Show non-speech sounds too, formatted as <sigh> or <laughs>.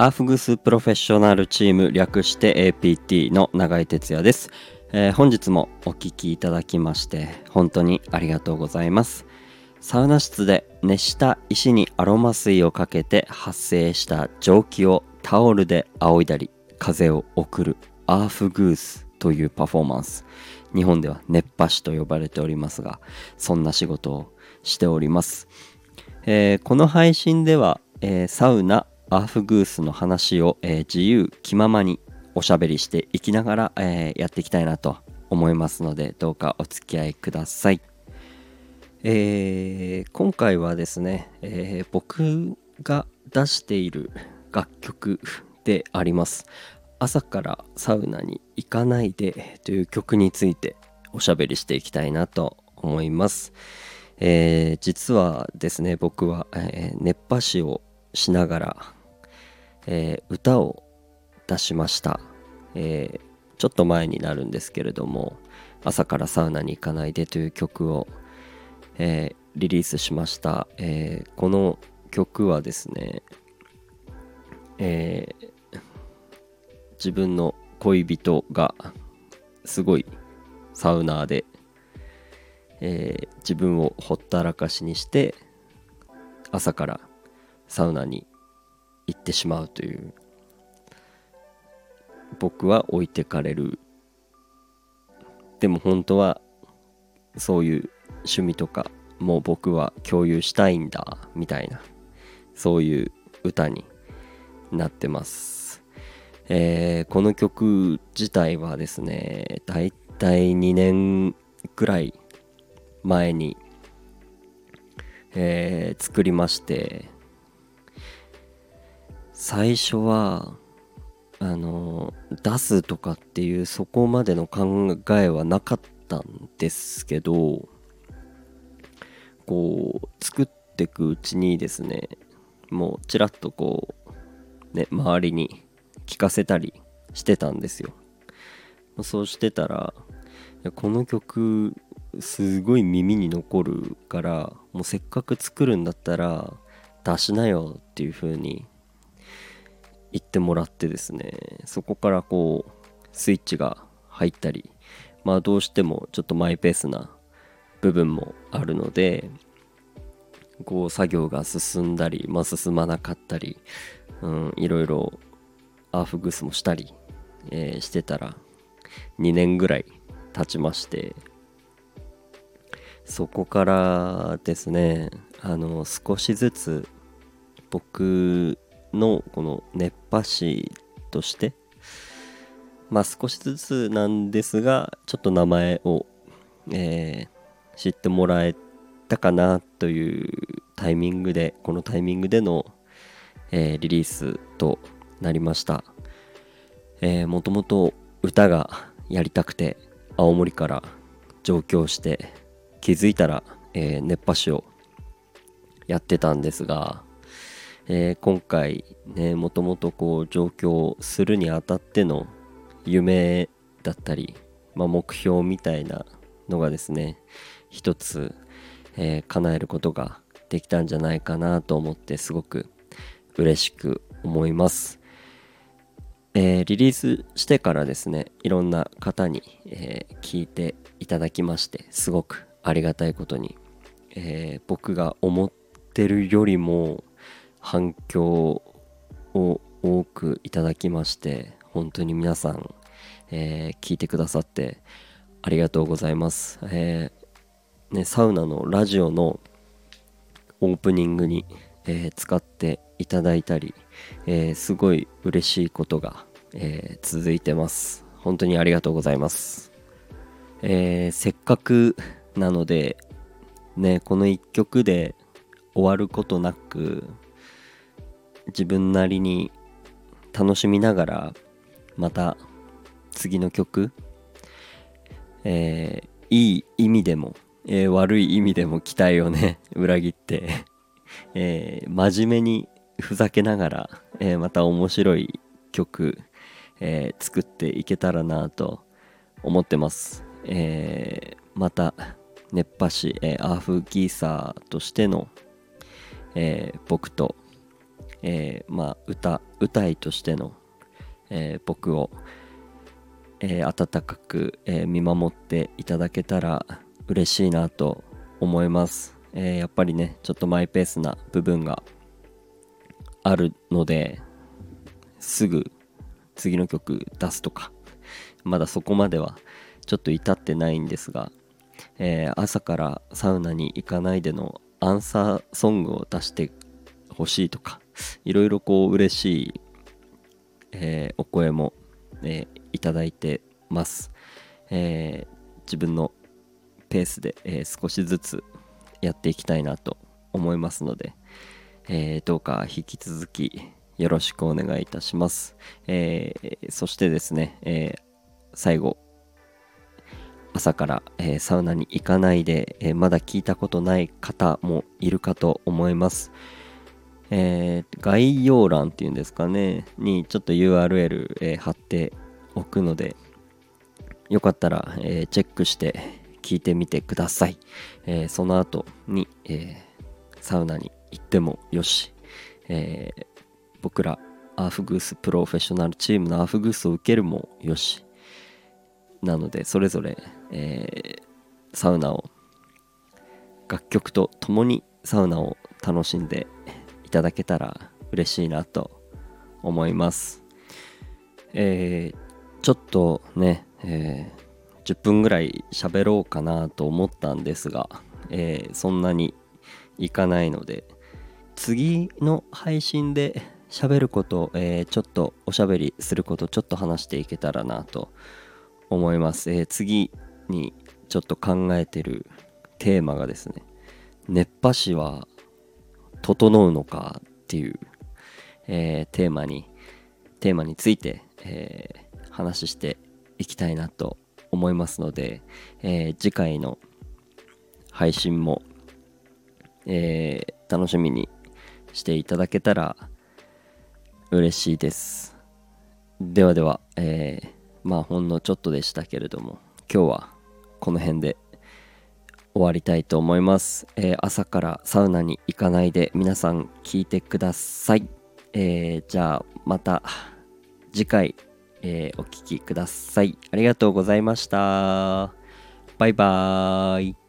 アーフグスプロフェッショナルチーム略して APT の永井哲也です、えー本日もお聞きいただきまして本当にありがとうございます。サウナ室で熱した石にアロマ水をかけて発生した蒸気をタオルで仰いだり風を送るアーフグースというパフォーマンス。日本では熱波師と呼ばれておりますがそんな仕事をしております。えーこの配信では、えーサウナアーフグースの話を、えー自由気ままにおしゃべりしていきながら、えーやっていきたいなと思いますのでどうかお付き合いください、えー今回はですね、え僕が出している楽曲であります朝からサウナに行かないでという曲についておしゃべりしていきたいなと思います。えー実はですね僕は、えー熱波師をしながら、えー歌を出しました、えーちょっと前になるんですけれども「朝からサウナに行かないで」という曲を、えーリリースしました、えこの曲はですね、え自分の恋人がすごいサウナーでえ自分をほったらかしにして朝からサウナに行ってしまうという僕は置いてかれる。でも本当はそういう趣味とかもう僕は共有したいんだみたいなそういう歌になってます、えーこの曲自体はですねだいたい2年くらい前に、えー作りまして最初はあの出すとかっていうそこまでの考えはなかったんですけどこう作ってくうちにですねもうちらっとこうね周りに聞かせたりしてたんですよ。そうしてたらこの曲すごい耳に残るからもうせっかく作るんだったら出しなよっていう風に言ってもらってですねそこからこうスイッチが入ったりまあどうしてもちょっとマイペースな部分もあるのでこう作業が進んだり、まあ、進まなかったり、うん、いろいろアーフグースもしたり、えーしてたら2年ぐらい経ちましてそこからですねあの少しずつ僕のこの熱波師としてまあ少しずつなんですがちょっと名前を、えー知ってもらえたかなというタイミングでこのタイミングでの、えーリリースとなりました。えもともと歌がやりたくて青森から上京して気づいたら、えー熱波師をやってたんですが、えー今回ねもともとこう上京するにあたっての夢だったり、まあ、目標みたいなのがですね一つ、えー叶えることができたんじゃないかなと思ってすごく嬉しく思います。えーリリースしてからですねいろんな方に、えー聞いていただきましてすごくありがたいことに、えー僕が思ってるよりも反響を多くいただきまして本当に皆さん、えー聞いてくださってありがとうございます、えーね、サウナのラジオのオープニングに、えー使っていただいたり、えすごい嬉しいことが、え続いてます。本当にありがとうございます、えせっかくなのでねこの一曲で終わることなく自分なりに楽しみながらまた次の曲、えーいい意味でも、えー悪い意味でも期待をね <laughs> 裏切って、えー真面目にふざけながら、えまた面白い曲、え作っていけたらなと思ってます、えまた熱波師、えーアーフギーサーとしての、え僕とえー、まあ歌歌いとしての、えー、僕を、えー、温かく、え見守っていただけたら嬉しいなと思います、えやっぱりねちょっとマイペースな部分があるのですぐ次の曲出すとかまだそこまではちょっと至ってないんですが、えー、朝からサウナに行かないでのアンサーソングを出してほしいとかいろいろこう嬉しい、えー、お声も、えー、いただいてます、えー、自分のペースで、え少しずつやっていきたいなと思いますので、えどうか引き続きよろしくお願いいたします。え、そしてですね、え、最後、朝から、えー、サウナに行かないで、えまだ聞いたことない方もいるかと思います。え概要欄っていうんですかね、にちょっと URL、え貼っておくので、よかったら、えチェックして聞いてみてください。えその後に、えサウナに行ってもよし、え、僕らアーフグースプロフェッショナルチームのアーフグースを受けるもよしなのでそれぞれ、え、サウナを楽曲と共にサウナを楽しんでいただけたら嬉しいなと思います。えー、ちょっとね、えー、10分ぐらい喋ろうかなと思ったんですが、えー、そんなにいかないので次の配信で喋ること、えー、ちょっとおしゃべりすることちょっと話していけたらなと思います、えー、次にちょっと考えてるテーマがですね熱波師は整うのかっていう、えー、テーマにテーマについて、えー、話していきたいなと思いますので、えー、次回の配信も、えー、楽しみにしていただけたら嬉しいです。ではでは、えー、まあほんのちょっとでしたけれども、今日はこの辺で。終わりたいと思います。えー、朝からサウナに行かないで皆さん聞いてください。えー、じゃあまた次回、えー、お聴きください。ありがとうございました。バイバーイ。